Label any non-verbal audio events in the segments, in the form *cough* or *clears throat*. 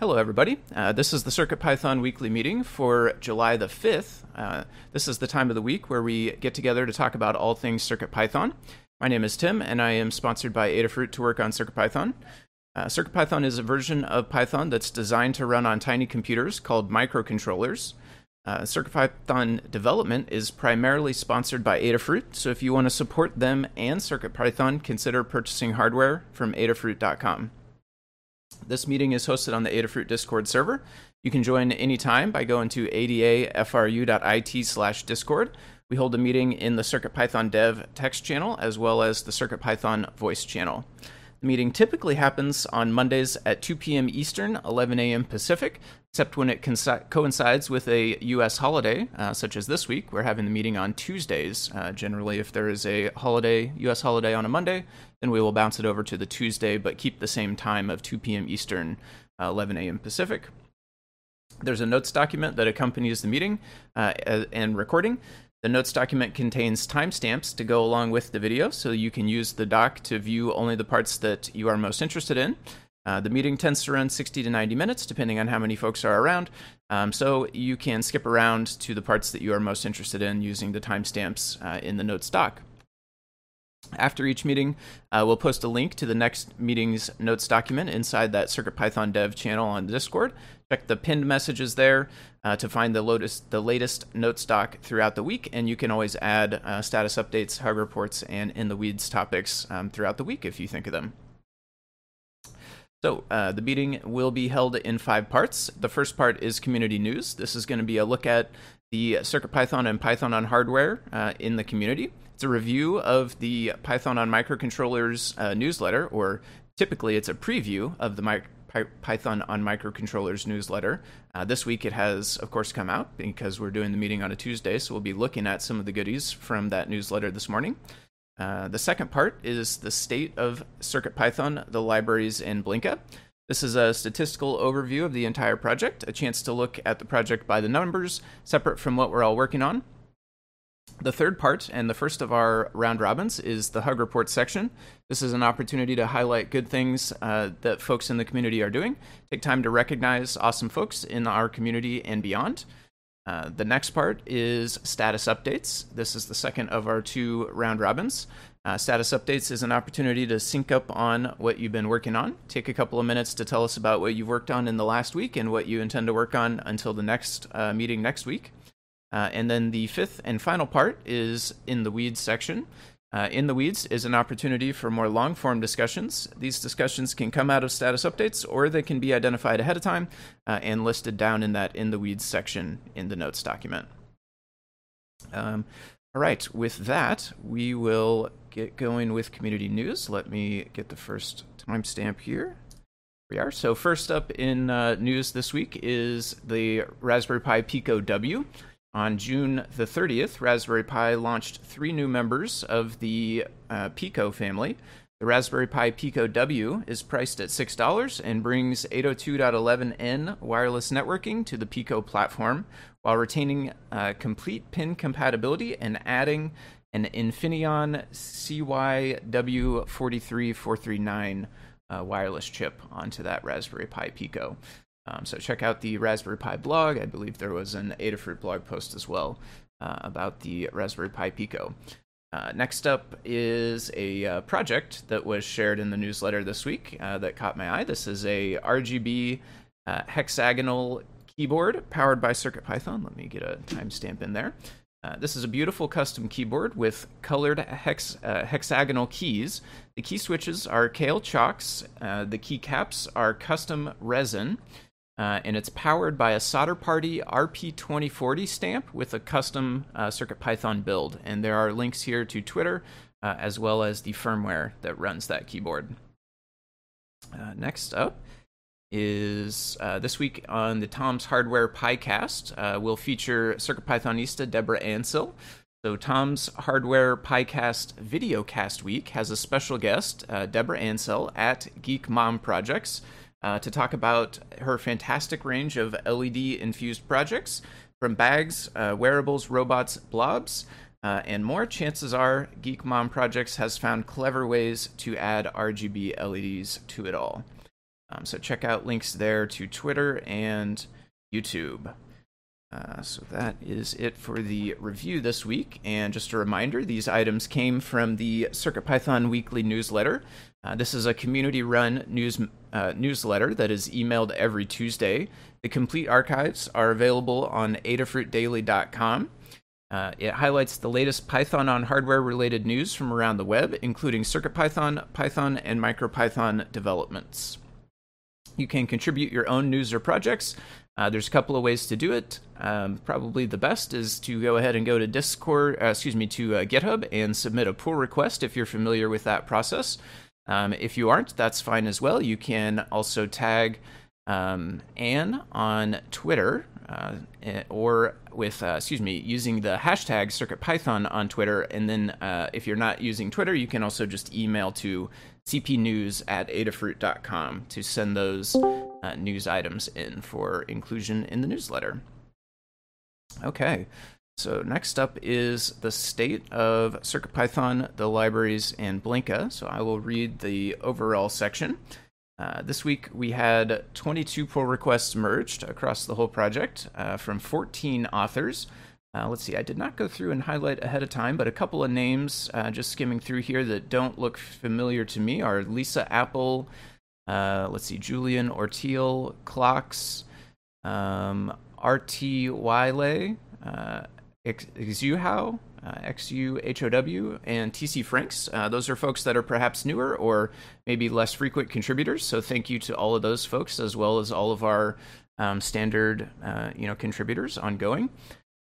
Hello, everybody. Uh, this is the CircuitPython weekly meeting for July the 5th. Uh, this is the time of the week where we get together to talk about all things CircuitPython. My name is Tim, and I am sponsored by Adafruit to work on CircuitPython. Uh, CircuitPython is a version of Python that's designed to run on tiny computers called microcontrollers. Uh, CircuitPython development is primarily sponsored by Adafruit, so if you want to support them and CircuitPython, consider purchasing hardware from adafruit.com. This meeting is hosted on the Adafruit Discord server. You can join anytime by going to adafru.it slash discord. We hold a meeting in the CircuitPython dev text channel as well as the CircuitPython voice channel. The meeting typically happens on Mondays at 2 p.m. Eastern, 11 a.m. Pacific, except when it coincides with a U.S. holiday, uh, such as this week. We're having the meeting on Tuesdays. Uh, generally, if there is a holiday, U.S. holiday on a Monday, then we will bounce it over to the Tuesday, but keep the same time of 2 p.m. Eastern, uh, 11 a.m. Pacific. There's a notes document that accompanies the meeting uh, and recording. The notes document contains timestamps to go along with the video, so you can use the doc to view only the parts that you are most interested in. Uh, the meeting tends to run 60 to 90 minutes, depending on how many folks are around, um, so you can skip around to the parts that you are most interested in using the timestamps uh, in the notes doc. After each meeting, uh, we'll post a link to the next meeting's notes document inside that CircuitPython dev channel on Discord. Check the pinned messages there uh, to find the, Lotus, the latest note stock throughout the week, and you can always add uh, status updates, hug reports, and in the weeds topics um, throughout the week if you think of them. So, uh, the meeting will be held in five parts. The first part is community news. This is going to be a look at the CircuitPython and Python on hardware uh, in the community. It's a review of the Python on microcontrollers uh, newsletter, or typically it's a preview of the mi- Python on microcontrollers newsletter. Uh, this week it has, of course, come out because we're doing the meeting on a Tuesday, so we'll be looking at some of the goodies from that newsletter this morning. Uh, the second part is the state of CircuitPython, the libraries, and Blinka. This is a statistical overview of the entire project, a chance to look at the project by the numbers, separate from what we're all working on. The third part, and the first of our round robins, is the Hug Report section. This is an opportunity to highlight good things uh, that folks in the community are doing, take time to recognize awesome folks in our community and beyond. Uh, the next part is status updates. This is the second of our two round robins. Uh, status updates is an opportunity to sync up on what you've been working on. Take a couple of minutes to tell us about what you've worked on in the last week and what you intend to work on until the next uh, meeting next week. Uh, and then the fifth and final part is in the weeds section. Uh, in the weeds is an opportunity for more long form discussions. These discussions can come out of status updates or they can be identified ahead of time uh, and listed down in that in the weeds section in the notes document. Um, all right, with that, we will get going with community news. Let me get the first timestamp here. We are. So, first up in uh, news this week is the Raspberry Pi Pico W. On June the 30th, Raspberry Pi launched three new members of the uh, Pico family. The Raspberry Pi Pico W is priced at $6 and brings 802.11n wireless networking to the Pico platform while retaining uh, complete pin compatibility and adding an Infineon CYW43439 uh, wireless chip onto that Raspberry Pi Pico. Um, so check out the Raspberry Pi blog. I believe there was an Adafruit blog post as well uh, about the Raspberry Pi Pico. Uh, next up is a uh, project that was shared in the newsletter this week uh, that caught my eye. This is a RGB uh, hexagonal keyboard powered by CircuitPython. Let me get a timestamp in there. Uh, this is a beautiful custom keyboard with colored hex, uh, hexagonal keys. The key switches are Kailh Chocs. Uh, the keycaps are custom resin. Uh, and it's powered by a Solder Party RP2040 stamp with a custom uh, CircuitPython build. And there are links here to Twitter uh, as well as the firmware that runs that keyboard. Uh, next up is uh, this week on the Tom's Hardware PyCast, uh, we'll feature CircuitPythonista Deborah Ansell. So, Tom's Hardware PyCast Videocast Week has a special guest, Deborah Ansell at Geek Mom Projects uh, to talk about her fantastic range of LED infused projects from bags, uh, wearables, robots, blobs, uh, and more. Chances are Geek Mom Projects has found clever ways to add RGB LEDs to it all. Um, so check out links there to Twitter and YouTube. Uh, so that is it for the review this week. And just a reminder, these items came from the CircuitPython weekly newsletter. Uh, this is a community-run news uh, newsletter that is emailed every Tuesday. The complete archives are available on adafruitdaily.com. Uh, it highlights the latest Python on hardware related news from around the web, including CircuitPython, Python, and MicroPython developments. You can contribute your own news or projects uh, there's a couple of ways to do it. Um, probably the best is to go ahead and go to Discord, uh, excuse me, to uh, GitHub and submit a pull request if you're familiar with that process. Um, if you aren't, that's fine as well. You can also tag um, Anne on Twitter uh, eh, or with, uh, excuse me, using the hashtag CircuitPython on Twitter. And then uh, if you're not using Twitter, you can also just email to cpnews at adafruit.com to send those uh, news items in for inclusion in the newsletter. Okay, so next up is the state of CircuitPython, the libraries, and Blinka. So I will read the overall section. Uh, this week we had 22 pull requests merged across the whole project uh, from 14 authors. Uh, let's see, I did not go through and highlight ahead of time, but a couple of names uh, just skimming through here that don't look familiar to me are Lisa Apple, uh, let's see, Julian Ortiel, Clocks, um, RT Wiley, uh, Xuhow, uh, XUHOW, and TC Franks. Uh, those are folks that are perhaps newer or maybe less frequent contributors. So thank you to all of those folks as well as all of our um, standard, uh, you know, contributors ongoing.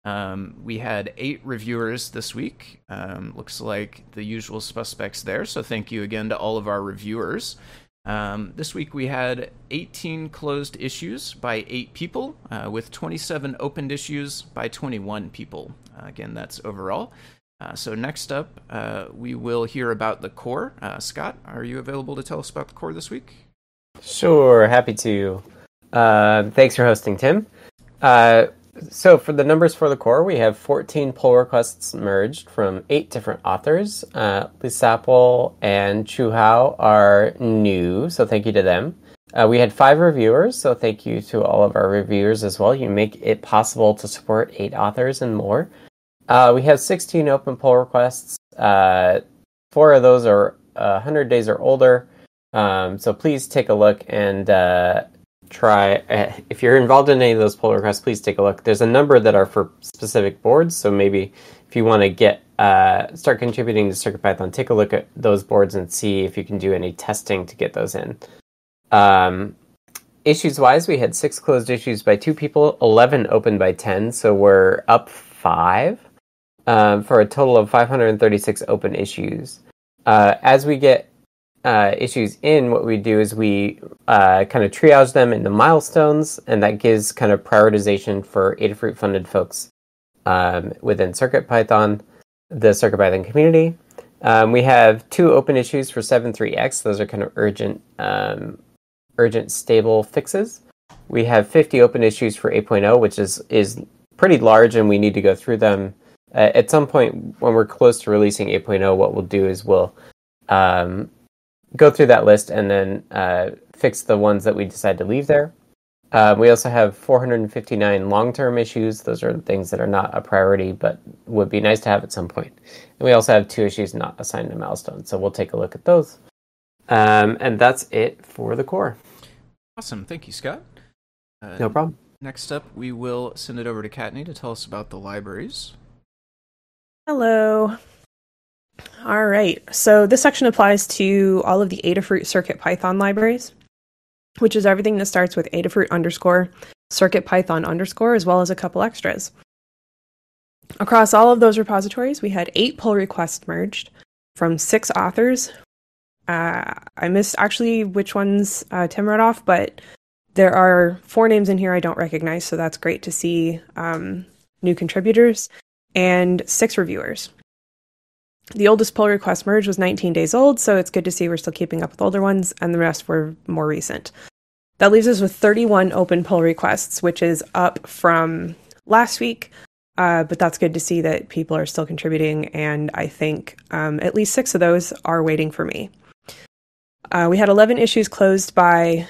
Um, we had eight reviewers this week. Um, looks like the usual suspects there. So thank you again to all of our reviewers. Um, this week we had 18 closed issues by 8 people, uh, with 27 opened issues by 21 people. Uh, again, that's overall. Uh, so next up, uh, we will hear about the core. Uh, Scott, are you available to tell us about the core this week? Sure, happy to. Uh, thanks for hosting, Tim. So for the numbers for the core, we have 14 pull requests merged from eight different authors. Uh, Lisapple and Xuhow are new, so thank you to them. Uh, we had five reviewers, so thank you to all of our reviewers as well. You make it possible to support eight authors and more. Uh, we have 16 open pull requests. Uh, four of those are 100 days or older. Um, so please take a look and uh, try uh, if you're involved in any of those pull requests please take a look. There's a number that are for specific boards so maybe if you want to get uh, start contributing to circuitpython take a look at those boards and see if you can do any testing to get those in. Um, issues wise we had six closed issues by two people 11 open by 10 so we're up five um, for a total of 536 open issues. Uh, as we get uh, issues in, what we do is we uh, kind of triage them into milestones, and that gives kind of prioritization for Adafruit funded folks um, within CircuitPython, the CircuitPython community. Um, we have two open issues for 7.3x. Those are kind of urgent, um, urgent stable fixes. We have 50 open issues for 8.0, which is is pretty large, and we need to go through them. Uh, at some point, when we're close to releasing 8.0, what we'll do is we'll um, go through that list and then uh, fix the ones that we decide to leave there. Uh, we also have 459 long-term issues. Those are things that are not a priority, but would be nice to have at some point. And we also have two issues not assigned to milestone. So we'll take a look at those. Um, and that's it for the core. Awesome. Thank you, Scott. Uh, no problem. Next up, we will send it over to Kattni to tell us about the libraries. Hello. All right. So this section applies to all of the Adafruit Circuit Python libraries, which is everything that starts with Adafruit underscore Circuit Python underscore, as well as a couple extras. Across all of those repositories, we had eight pull requests merged from six authors. Uh, I missed actually which ones uh, Tim read off, but there are four names in here I don't recognize, so that's great to see um, new contributors and six reviewers. The oldest pull request merge was 19 days old, so it's good to see we're still keeping up with older ones, and the rest were more recent. That leaves us with 31 open pull requests, which is up from last week, uh, but that's good to see that people are still contributing, and I think um, at least six of those are waiting for me. Uh, we had 11 issues closed by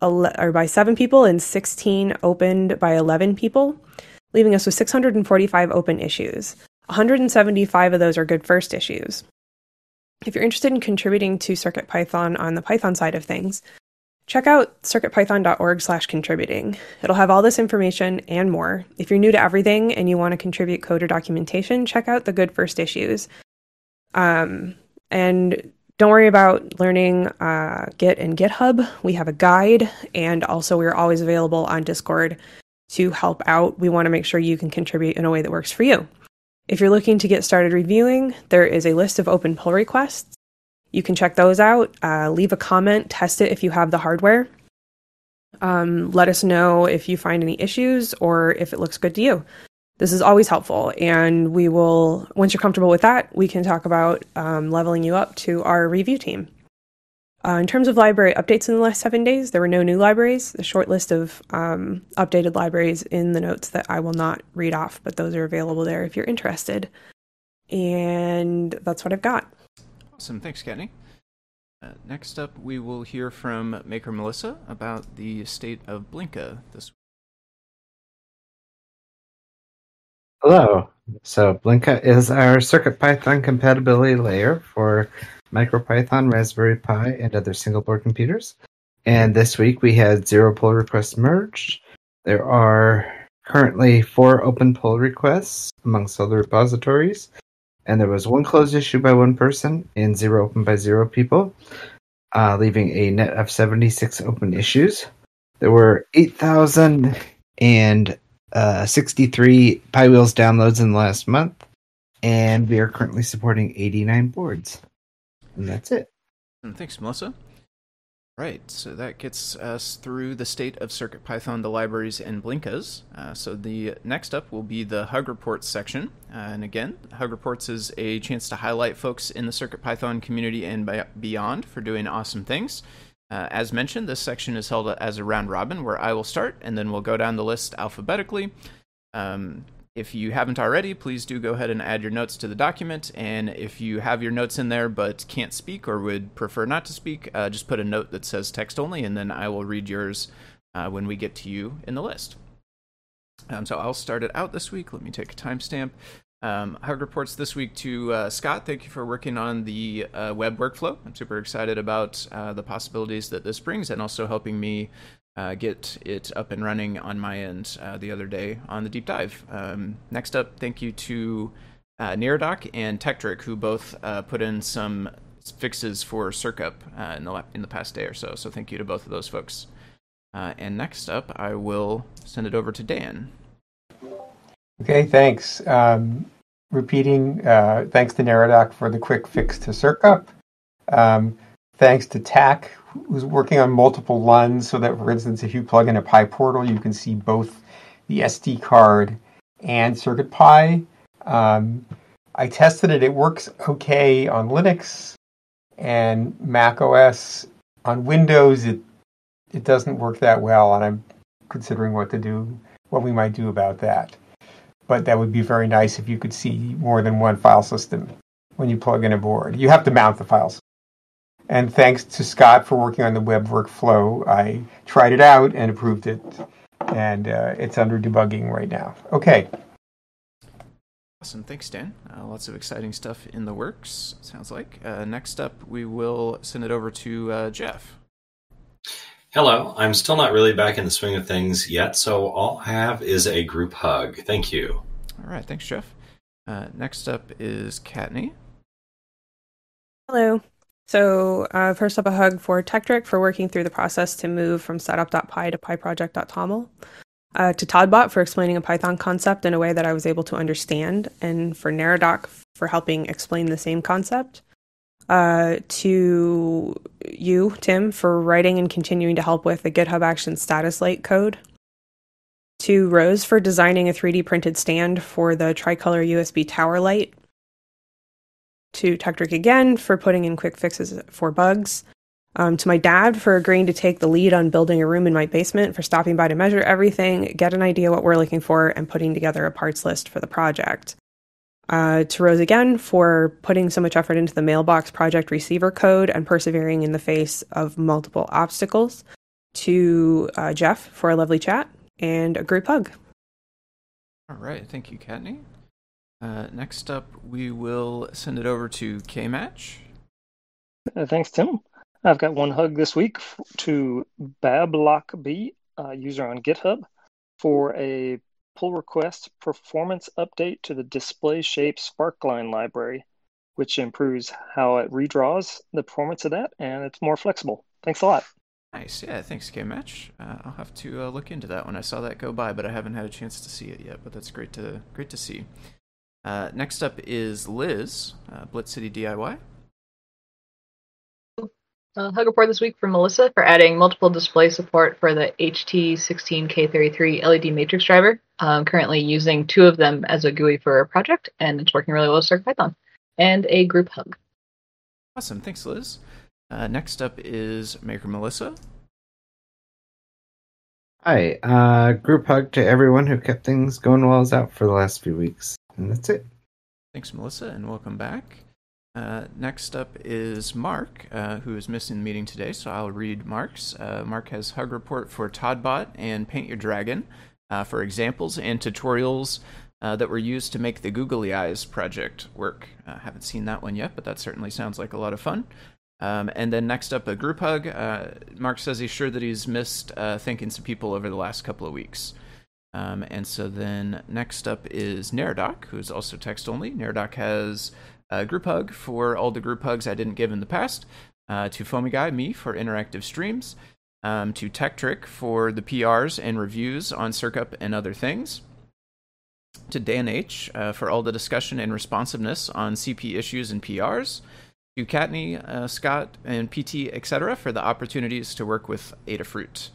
ele- or by seven people and 16 opened by 11 people, leaving us with 645 open issues. 175 of those are good first issues. If you're interested in contributing to CircuitPython on the Python side of things, check out circuitpython.org/contributing. It'll have all this information and more. If you're new to everything and you want to contribute code or documentation, check out the good first issues. Um, and don't worry about learning uh, Git and GitHub. We have a guide, and also we're always available on Discord to help out. We want to make sure you can contribute in a way that works for you. If you're looking to get started reviewing, there is a list of open pull requests. You can check those out, uh, leave a comment, test it if you have the hardware. Um, let us know if you find any issues or if it looks good to you. This is always helpful, and we will, once you're comfortable with that, we can talk about um, leveling you up to our review team. Uh, in terms of library updates in the last seven days, there were no new libraries. The short list of um, updated libraries in the notes that I will not read off, but those are available there if you're interested. And that's what I've got. Awesome. Thanks, Kattni. Uh, next up, we will hear from Maker Melissa about the state of Blinka this week. Hello. So Blinka is our CircuitPython compatibility layer for MicroPython, Raspberry Pi, and other single board computers. And this week we had zero pull requests merged. There are currently four open pull requests amongst all the repositories, and there was one closed issue by one person and zero open by zero people, uh, leaving a net of 76 open issues. There were 8,000 and uh, 63 PyWheels downloads in the last month, and we are currently supporting 89 boards. And that's it. And thanks, Melissa. Right, so that gets us through the state of CircuitPython, the libraries, and Blinkas. Uh, so the next up will be the Hug Reports section. Uh, and again, Hug Reports is a chance to highlight folks in the CircuitPython community and beyond for doing awesome things. Uh, as mentioned, this section is held as a round robin where I will start and then we'll go down the list alphabetically. Um, if you haven't already, please do go ahead and add your notes to the document. And if you have your notes in there but can't speak or would prefer not to speak, uh, just put a note that says text only, and then I will read yours uh, when we get to you in the list. Um, so I'll start it out this week. Let me take a timestamp. Um, Hug reports this week to uh, Scott. Thank you for working on the uh, web workflow. I'm super excited about uh, the possibilities that this brings and also helping me uh, get it up and running on my end uh, the other day on the deep dive. Um, next up, thank you to uh, and Tekktrik, who both uh, put in some fixes for Circup uh, in the in the past day or so. So thank you to both of those folks. Uh, and next up, I will send it over to Dan. Okay, thanks. Um, repeating, thanks to Neradoc for the quick fix to Circup. Um, thanks to TAC, who's working on multiple LUNs so that, for instance, if you plug in a PyPortal, you can see both the SD card and CircuitPy. Um, I tested it; it works okay on Linux and Mac OS. On Windows, it it doesn't work that well, and I'm considering what to do, what we might do about that. But that would be very nice if you could see more than one file system when you plug in a board. You have to mount the files. And thanks to Scott for working on the web workflow. I tried it out and approved it, and uh, it's under debugging right now. Okay. Awesome. Thanks, Dan. Uh, lots of exciting stuff in the works, sounds like. Uh, next up, we will send it over to uh, Jeff. Hello. I'm still not really back in the swing of things yet, so all I have is a group hug. Thank you. All right. Thanks, Jeff. Uh, next up is Kattni. Hello. So, uh, first up, a hug for Tekktrik for working through the process to move from setup.py to pyproject.toml. Uh, to Toddbot for explaining a Python concept in a way that I was able to understand, and for Neradoc for helping explain the same concept. Uh, to you, Tim, for writing and continuing to help with the GitHub Action status light code. To Rose for designing a 3D printed stand for the tricolor USB tower light to Tekktrik again for putting in quick fixes for bugs. Um, to my dad for agreeing to take the lead on building a room in my basement, for stopping by to measure everything, get an idea what we're looking for, and putting together a parts list for the project. Uh, to Rose again for putting so much effort into the mailbox project receiver code and persevering in the face of multiple obstacles. to uh, Jeff for a lovely chat and a group hug. All right, thank you, Kattni. Uh, next up, we will send it over to K Match. Uh, thanks, Tim. I've got one hug this week to bablokb, uh, user on GitHub, for a pull request performance update to the display shape sparkline library, which improves how it redraws the performance of that, and it's more flexible. Thanks a lot. Nice, yeah. Thanks, K Match. Uh, I'll have to uh, look into that when I saw that go by, but I haven't had a chance to see it yet. But that's great to great to see. Uh, next up is Liz, uh, Blitz City DIY. Uh, hug report this week from Melissa for adding multiple display support for the HT16K33 LED matrix driver. I'm currently using two of them as a GUI for a project, and it's working really well with CircuitPython. And a group hug. Awesome, thanks, Liz. Uh, next up is Maker Melissa. Hi, uh, group hug to everyone who kept things going while I was out for the last few weeks. And that's it. Thanks, Melissa, and welcome back. Uh, next up is Mark, uh, who is missing the meeting today, so I'll read Mark's. Uh, Mark has Hug Report for Toddbot and Paint Your Dragon uh, for examples and tutorials uh, that were used to make the Googly Eyes project work. I haven't seen that one yet, but that certainly sounds like a lot of fun. Um, and then next up, a group hug. Uh, Mark says he's sure that he's missed thanking some people over the last couple of weeks. Um, and so then next up is Neradoc, who's also text only. Neradoc has a group hug for all the group hugs I didn't give in the past. Uh, to Foamy Guy, me for interactive streams. Um, to Tekktrik for the PRs and reviews on CircUp and other things. To Dan H uh, for all the discussion and responsiveness on CP issues and PRs. To Kattni, uh, Scott, and PT, etc., for the opportunities to work with Adafruit.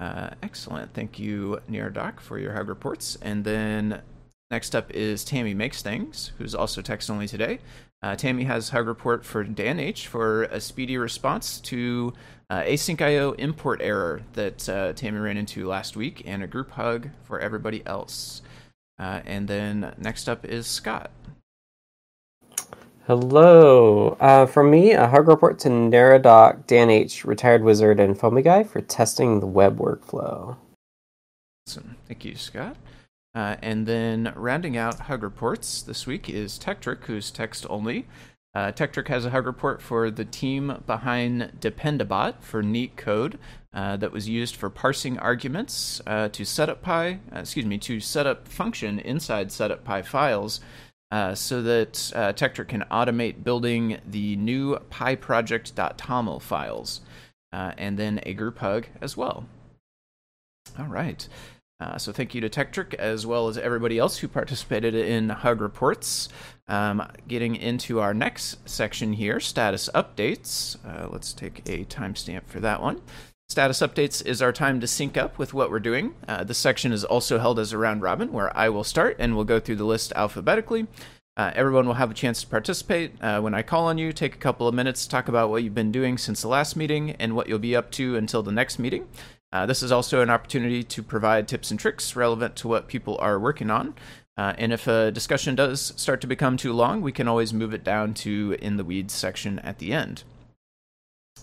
Uh, excellent. Thank you, Neradoc, for your hug reports. And then next up is Tammy Makes Things, who's also text only today. Uh, Tammy has hug report for Dan H for a speedy response to uh, asyncio import error that uh, Tammy ran into last week, and a group hug for everybody else. Uh, and then next up is Scott. Hello. Uh, from me, a hug report to Neradoc, Dan H, Retired Wizard, and Foamy Guy for testing the web workflow. Awesome. Thank you, Scott. Uh, and then rounding out hug reports this week is Tekktrik, who's text only. Uh, has a hug report for the team behind Dependabot for neat code uh, that was used for parsing arguments uh, to setup.py, uh, excuse me, to set up function inside setup.py files uh, so that uh, can automate building the new pyproject.toml files, uh, and then a group hug as well. All right. Uh, so thank you to Tekktrik as well as everybody else who participated in Hug Reports. Um, getting into our next section here, status updates. Uh, let's take a timestamp for that one. Status updates is our time to sync up with what we're doing. Uh, this section is also held as a round robin where I will start and we'll go through the list alphabetically. Uh, everyone will have a chance to participate. Uh, when I call on you, take a couple of minutes to talk about what you've been doing since the last meeting and what you'll be up to until the next meeting. Uh, this is also an opportunity to provide tips and tricks relevant to what people are working on. Uh, and if a discussion does start to become too long, we can always move it down to in the weeds section at the end.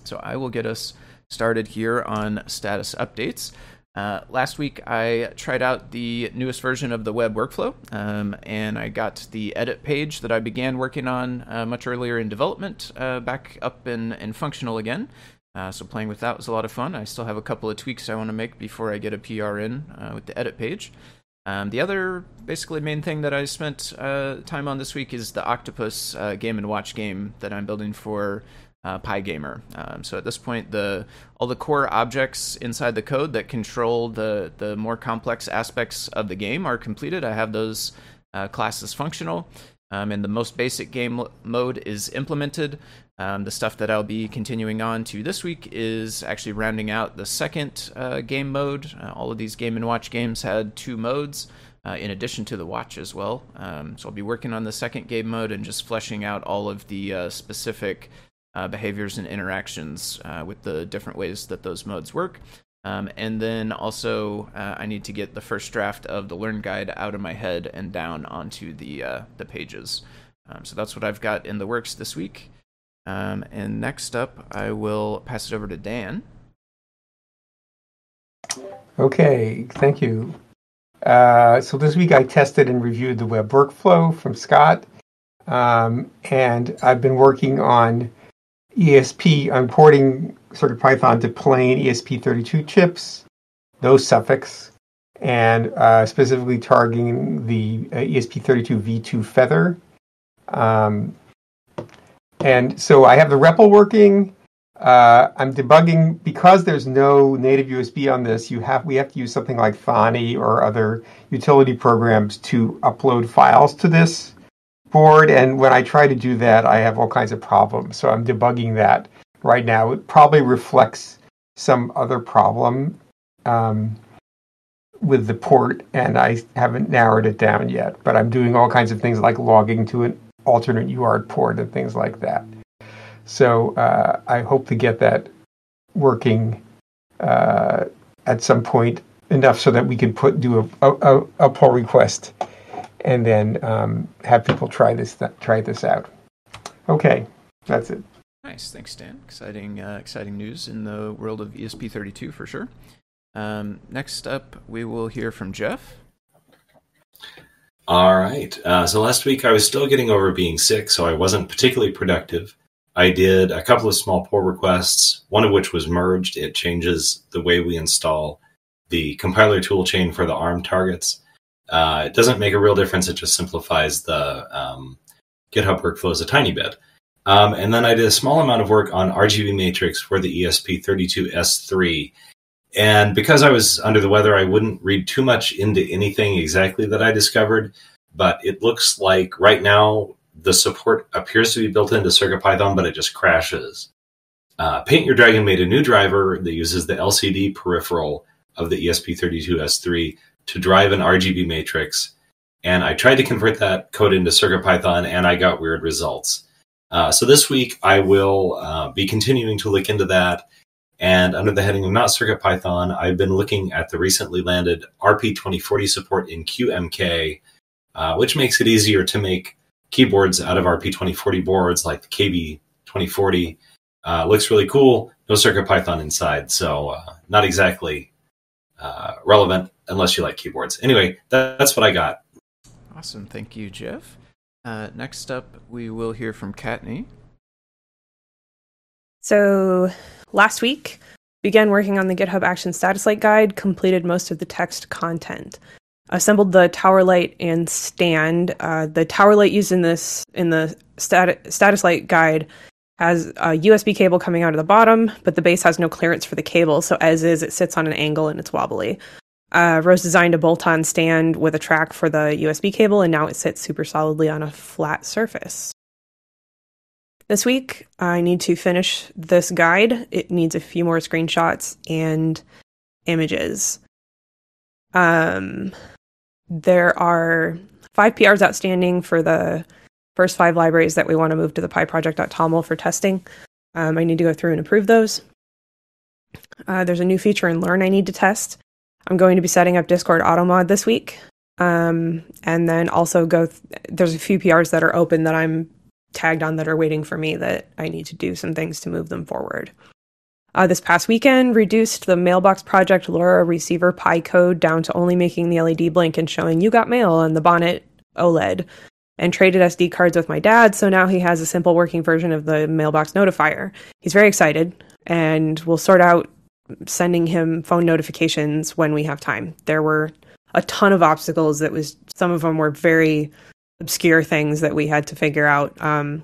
So I will get us started here on status updates. Uh, last week, I tried out the newest version of the web workflow, um, and I got the edit page that I began working on uh, much earlier in development uh, back up and, and functional again. Uh, so playing with that was a lot of fun. I still have a couple of tweaks I want to make before I get a PR in uh, with the edit page. Um, the other basically main thing that I spent uh, time on this week is the Octopus game and watch game that I'm building for uh, Pygamer. Um, so at this point, the all the core objects inside the code that control the the more complex aspects of the game are completed. I have those uh, classes functional, um, and the most basic game mode is implemented. Um, the stuff that I'll be continuing on to this week is actually rounding out the second uh, game mode. Uh, all of these game and watch games had two modes. Uh, in addition to the watch as well. Um, so I'll be working on the second game mode and just fleshing out all of the uh, specific uh, behaviors and interactions uh, with the different ways that those modes work. Um, and then also, uh, I need to get the first draft of the Learn Guide out of my head and down onto the uh, the pages. Um, so that's what I've got in the works this week. Um, and next up, I will pass it over to Dan. Okay, thank you. Uh, so this week I tested and reviewed the web workflow from Scott, um, and I've been working on ESP. I'm porting CircuitPython to plain ESP32 chips, no suffix, and uh, specifically targeting the uh, ESP32 v2 feather. Um, and so I have the REPL working. Uh, I'm debugging because there's no native USB on this. You have we have to use something like Thonny or other utility programs to upload files to this board. And when I try to do that, I have all kinds of problems. So I'm debugging that right now. It probably reflects some other problem um, with the port, and I haven't narrowed it down yet. But I'm doing all kinds of things like logging to an alternate UART port and things like that. So uh, I hope to get that working uh, at some point enough so that we can put do a, a, a pull request and then um, have people try this try this out. Okay, that's it. Nice, thanks, Dan. Exciting, uh, exciting news in the world of ESP32 for sure. Um, next up, we will hear from Jeff. All right. Uh, so last week I was still getting over being sick, so I wasn't particularly productive. I did a couple of small pull requests, one of which was merged. It changes the way we install the compiler toolchain for the ARM targets. Uh, it doesn't make a real difference. It just simplifies the um, GitHub workflows a tiny bit. Um, and then I did a small amount of work on RGB matrix for the ESP32S3. And because I was under the weather, I wouldn't read too much into anything exactly that I discovered. But it looks like right now the support appears to be built into CircuitPython, but it just crashes. Uh, Paint Your Dragon made a new driver that uses the LCD peripheral of the ESP32S3 to drive an RGB matrix. And I tried to convert that code into CircuitPython and I got weird results. Uh, so this week I will uh, be continuing to look into that. And under the heading of not CircuitPython, I've been looking at the recently landed RP2040 support in QMK, uh, which makes it easier to make keyboards out of RP2040 boards like the KB2040. Uh, looks really cool. No CircuitPython inside, so uh, not exactly uh, relevant unless you like keyboards. Anyway, that, that's what I got. Awesome. Thank you, Jeff. Uh, next up, we will hear from Kattni. So last week, began working on the GitHub Action Status Light guide, completed most of the text content assembled the tower light and stand. Uh, the tower light used in this in the stat- status light guide has a USB cable coming out of the bottom, but the base has no clearance for the cable. So as is, it sits on an angle and it's wobbly. Uh, Rose designed a bolt-on stand with a track for the USB cable, and now it sits super solidly on a flat surface. This week, I need to finish this guide. It needs a few more screenshots and images. Um, there are five PRs outstanding for the first five libraries that we want to move to the PyProject.toml for testing. Um, I need to go through and approve those. Uh, there's a new feature in Learn I need to test. I'm going to be setting up Discord AutoMod this week. Um, and then also go, th- there's a few PRs that are open that I'm tagged on that are waiting for me that I need to do some things to move them forward. Uh, this past weekend, reduced the mailbox project LoRa receiver Pi code down to only making the LED blink and showing you got mail on the bonnet OLED, and traded SD cards with my dad. So now he has a simple working version of the mailbox notifier. He's very excited, and we'll sort out sending him phone notifications when we have time. There were a ton of obstacles that was some of them were very obscure things that we had to figure out. Um,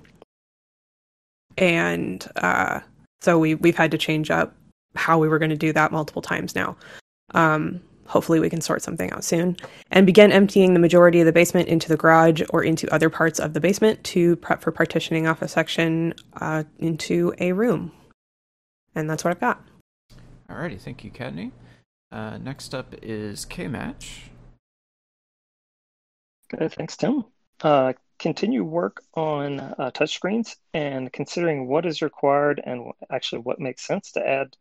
and uh, so we we've had to change up how we were going to do that multiple times now. Um, hopefully we can sort something out soon and begin emptying the majority of the basement into the garage or into other parts of the basement to prep for partitioning off a section uh, into a room. And that's what I've got. Alrighty, thank you, Kattni. Uh, next up is K Match. Okay, thanks, Tim. Uh, continue work on uh, touchscreens and considering what is required and actually what makes sense to add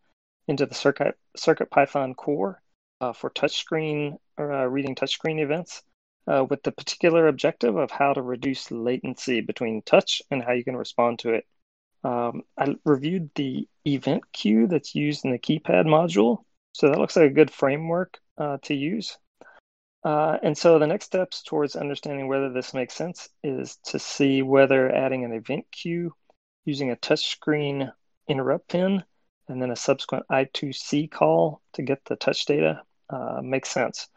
into the Circuit, Circuit Python core uh, for touchscreen or uh, reading touchscreen events uh, with the particular objective of how to reduce latency between touch and how you can respond to it. Um, I reviewed the event queue that's used in the keypad module So that looks like a good framework uh, to use. Uh, and so the next steps towards understanding whether this makes sense is to see whether adding an event queue using a touchscreen interrupt pin and then a subsequent I2C call to get the touch data uh, makes sense.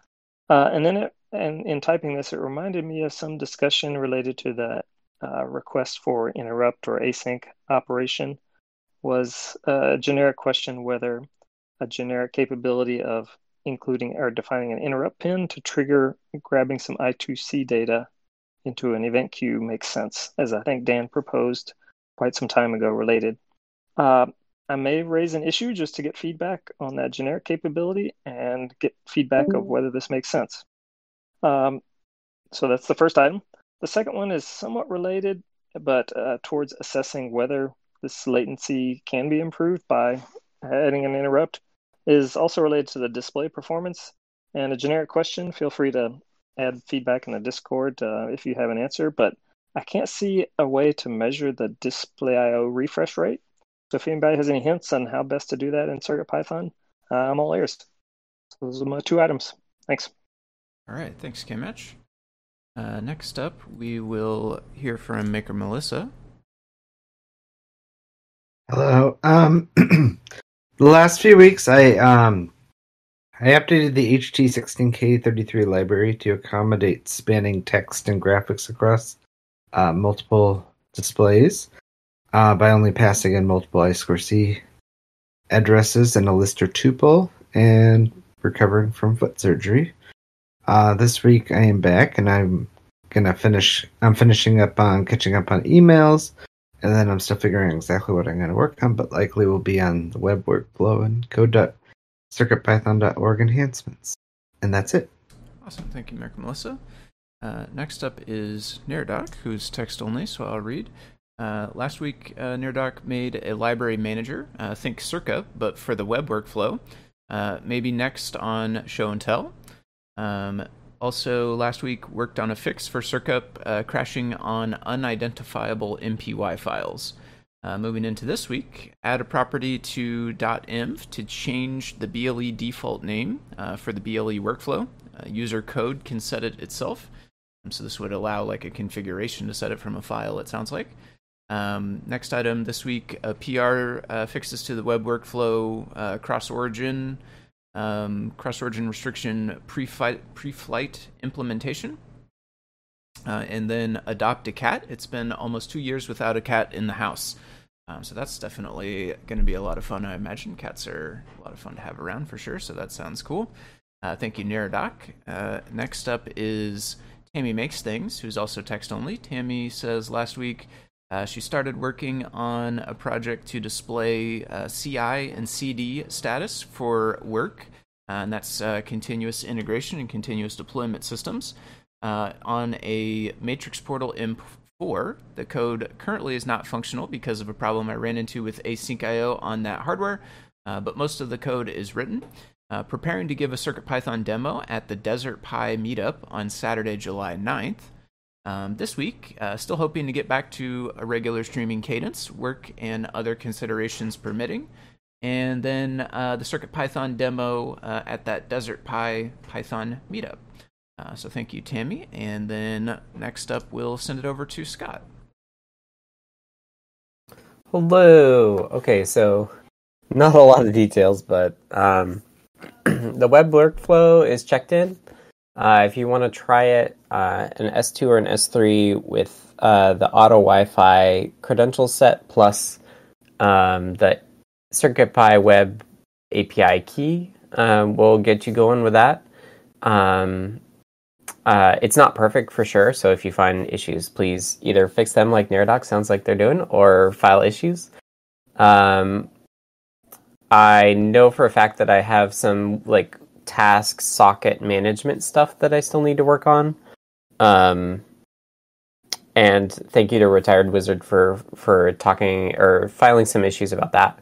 Uh, and then it, and in typing this, it reminded me of some discussion related to the uh, request for interrupt or async operation was a generic question whether a generic capability of including or defining an interrupt pin to trigger grabbing some I2C data into an event queue makes sense, as I think Dan proposed quite some time ago related. Uh, I may raise an issue just to get feedback on that generic capability and get feedback of whether this makes sense. Um, so that's the first item. The second one is somewhat related, but uh, towards assessing whether this latency can be improved by adding an interrupt is also related to the display performance. And a generic question, feel free to add feedback in the Discord uh, if you have an answer, but I can't see a way to measure the display IO refresh rate. So if anybody has any hints on how best to do that in CircuitPython, uh, I'm all ears. So those are my two items. Thanks. All right, thanks, Kimich. Uh, next up, we will hear from Maker Melissa. Hello. Um, *clears throat* the last few weeks, I um, I updated the HT16K33 library to accommodate spanning text and graphics across uh, multiple displays uh, by only passing in multiple I2C addresses and a lister tuple and recovering from foot surgery. Uh, this week I am back and I'm gonna finish. I'm finishing up on catching up on emails, and then I'm still figuring out exactly what I'm gonna work on. But likely will be on the web workflow and code. code.circuitpython.org enhancements, and that's it. Awesome, thank you, Maker Melissa. Uh, next up is Neradoc, who's text only, so I'll read. Uh, last week, uh, Neradoc made a library manager, uh, think Circup, but for the web workflow. Uh, maybe next on Show and Tell. Um, also, last week worked on a fix for Circup uh, crashing on unidentifiable MPY files. Uh, moving into this week, add a property to .env to change the BLE default name uh, for the BLE workflow. Uh, user code can set it itself, so this would allow like a configuration to set it from a file. It sounds like. Um, next item this week, a PR uh, fixes to the web workflow uh, cross origin um, cross origin restriction pre-flight, implementation. Uh, and then adopt a cat. It's been almost two years without a cat in the house. Um, so that's definitely going to be a lot of fun. I imagine cats are a lot of fun to have around for sure. So that sounds cool. Uh, thank you, Neradoc. Uh, next up is Tammy Makes Things, who's also text only. Tammy says last week uh, she started working on a project to display uh, CI and CD status for work, uh, and that's uh, continuous integration and continuous deployment systems. Uh, on a Matrix Portal M4, the code currently is not functional because of a problem I ran into with asyncio on that hardware, but most of the code is written. preparing to give a CircuitPython demo at the Desert Pi meetup on Saturday, July 9th. Um, this week, uh, still hoping to get back to a regular streaming cadence, work and other considerations permitting. And then uh, the Circuit Python demo uh, at that Desert Pi Python meetup. Uh, so thank you, Tammy. And then next up, we'll send it over to Scott. Hello. Okay, so not a lot of details, but um, *clears throat* the web workflow is checked in. Uh, if you want to try it, uh, an S2 or an S3 with uh, the auto Wi-Fi credential set plus um, the CircuitPy Web API key um, will get you going with that. Um, uh, it's not perfect for sure, so if you find issues, please either fix them like Neradoc sounds like they're doing, or file issues. Um, I know for a fact that I have some like task socket management stuff that I still need to work on. Um, and thank you to Retired Wizard for for talking or filing some issues about that.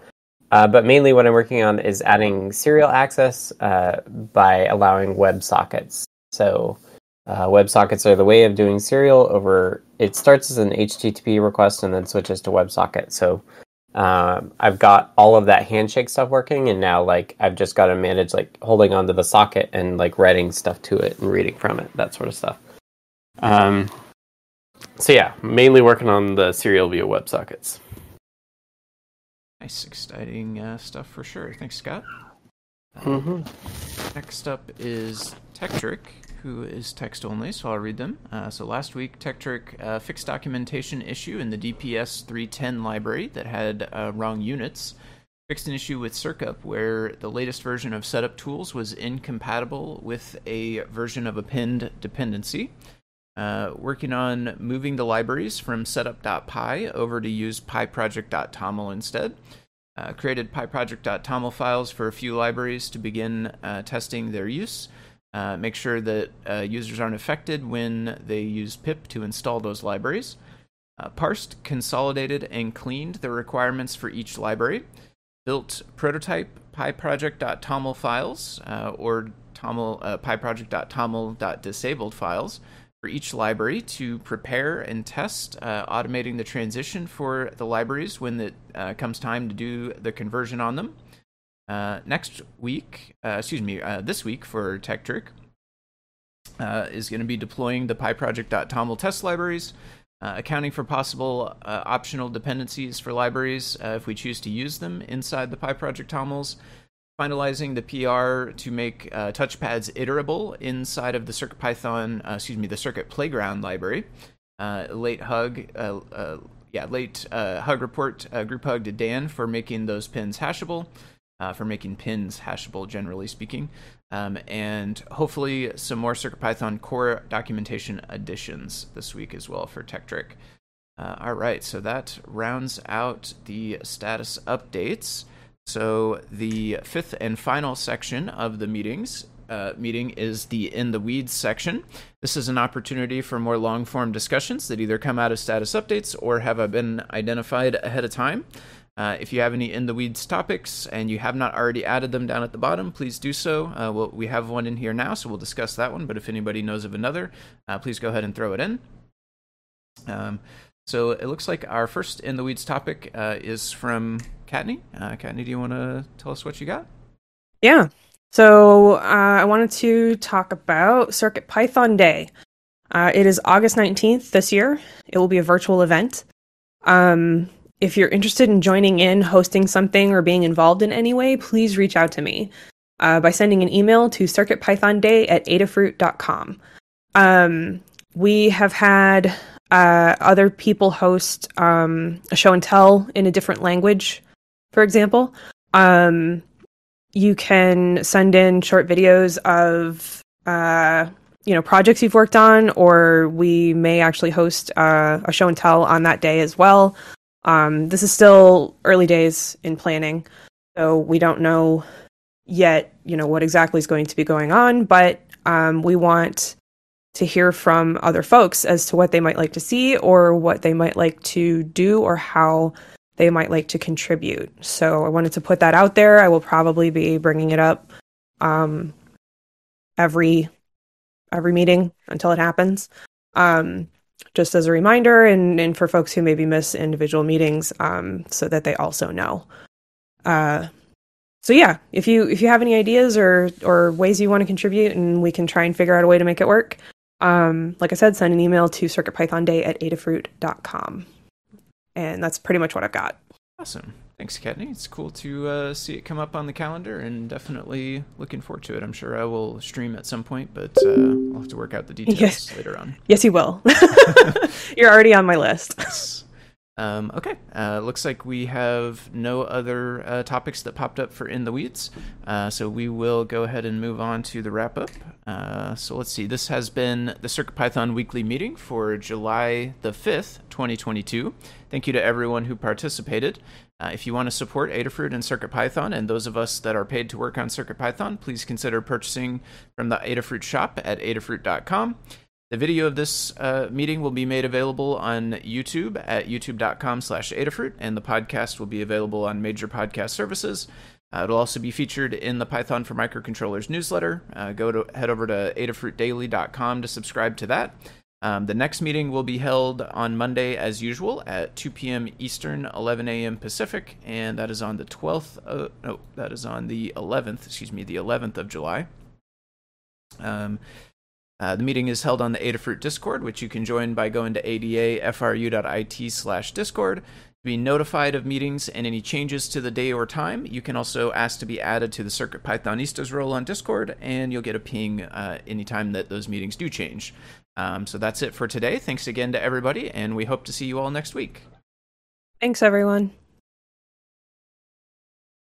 Uh, but mainly, what I'm working on is adding serial access uh, by allowing WebSockets. So, uh, WebSockets are the way of doing serial over. It starts as an HTTP request and then switches to WebSocket. So, um, I've got all of that handshake stuff working, and now like I've just got to manage like holding onto the socket and like writing stuff to it and reading from it, that sort of stuff. Um, so yeah, mainly working on the serial via WebSockets. Nice, exciting uh, stuff for sure. Thanks, Scott. Mm-hmm. Next up is Tekktrik, who is text only, so I'll read them. Uh, so last week, Tekktrik uh, fixed documentation issue in the DPS 310 library that had uh, wrong units. Fixed an issue with Circup where the latest version of setup tools was incompatible with a version of a pinned dependency. Uh, working on moving the libraries from setup.py over to use pyproject.toml instead. Uh, created pyproject.toml files for a few libraries to begin uh, testing their use. Uh, make sure that uh, users aren't affected when they use pip to install those libraries. Uh, parsed, consolidated, and cleaned the requirements for each library. Built prototype pyproject.toml files uh, or toml, uh, pyproject.toml.disabled files for each library to prepare and test, uh, automating the transition for the libraries when it uh, comes time to do the conversion on them. Uh, next week, uh, excuse me, uh, this week for Tekktrik uh, is going to be deploying the pyproject.toml test libraries, accounting for possible optional dependencies for libraries if we choose to use them inside the pyproject tomls finalizing the PR to make uh, touchpads iterable inside of the CircuitPython, uh, excuse me, the Circuit Playground library. Uh, late hug, uh, uh, yeah, late uh, hug report, group hug to Dan for making those pins hashable, for making pins hashable, generally speaking, um, and hopefully some more CircuitPython core documentation additions this week as well for Tekktrik. all right, so that rounds out the status updates. So the fifth and final section of the meetings uh, meeting is the in the weeds section. This is an opportunity for more long form discussions that either come out of status updates or have been identified ahead of time. Uh, if you have any in the weeds topics and you have not already added them down at the bottom, please do so. Uh, we'll, we have one in here now, so we'll discuss that one. But if anybody knows of another, uh, please go ahead and throw it in. Um, so it looks like our first in the weeds topic uh, is from Kattni. Uh, Kattni, do you want to tell us what you got? Yeah. So uh, I wanted to talk about Circuit Python Day. Uh, it is August 19th this year. It will be a virtual event. Um, if you're interested in joining in, hosting something, or being involved in any way, please reach out to me uh, by sending an email to circuitpythonday at adafruit.com. Um, we have had uh, other people host um, a show and tell in a different language for example. Um, you can send in short videos of uh, you know projects you've worked on, or we may actually host uh, a show and tell on that day as well. Um, this is still early days in planning, so we don't know yet. You know what exactly is going to be going on, but um, we want to hear from other folks as to what they might like to see or what they might like to do or how they might like to contribute. So I wanted to put that out there. I will probably be bringing it up um, every every meeting until it happens. Um, just as a reminder, and, and for folks who maybe miss individual meetings, um, so that they also know. Uh, so yeah, if you if you have any ideas or or ways you want to contribute, and we can try and figure out a way to make it work. Um, like I said, send an email to circuitpythonday at adafruit.com. And that's pretty much what I've got. Awesome. Thanks, Kattni. It's cool to uh, see it come up on the calendar and definitely looking forward to it. I'm sure I will stream at some point, but uh, I'll have to work out the *laughs* details yes. later on. Yes, you will. *laughs* *laughs* You're already on my list. Yes. Um, okay, uh, looks like we have no other uh, topics that popped up for In the Weeds, uh, so we will go ahead and move on to the wrap up. Uh, so let's see, this has been the CircuitPython weekly meeting for July the 5th, 2022. Thank you to everyone who participated. Uh, if you want to support Adafruit and CircuitPython and those of us that are paid to work on CircuitPython, please consider purchasing from the Adafruit shop at adafruit.com. The video of this uh, meeting will be made available on YouTube at youtube.com slash Adafruit, and the podcast will be available on major podcast services. Uh, it'll also be featured in the Python for Microcontrollers newsletter. Uh, go to head over to adafruitdaily.com to subscribe to that. Um, the next meeting will be held on Monday as usual at 2 p.m. Eastern, 11 a.m. Pacific, and that is on the 12th. Of, no, that is on the 11th. Excuse me, the 11th of July. Um, uh, the meeting is held on the Adafruit Discord, which you can join by going to adafru.it slash Discord. To be notified of meetings and any changes to the day or time, you can also ask to be added to the Circuit Pythonistas role on Discord, and you'll get a ping uh, anytime that those meetings do change. Um, so that's it for today. Thanks again to everybody, and we hope to see you all next week. Thanks, everyone.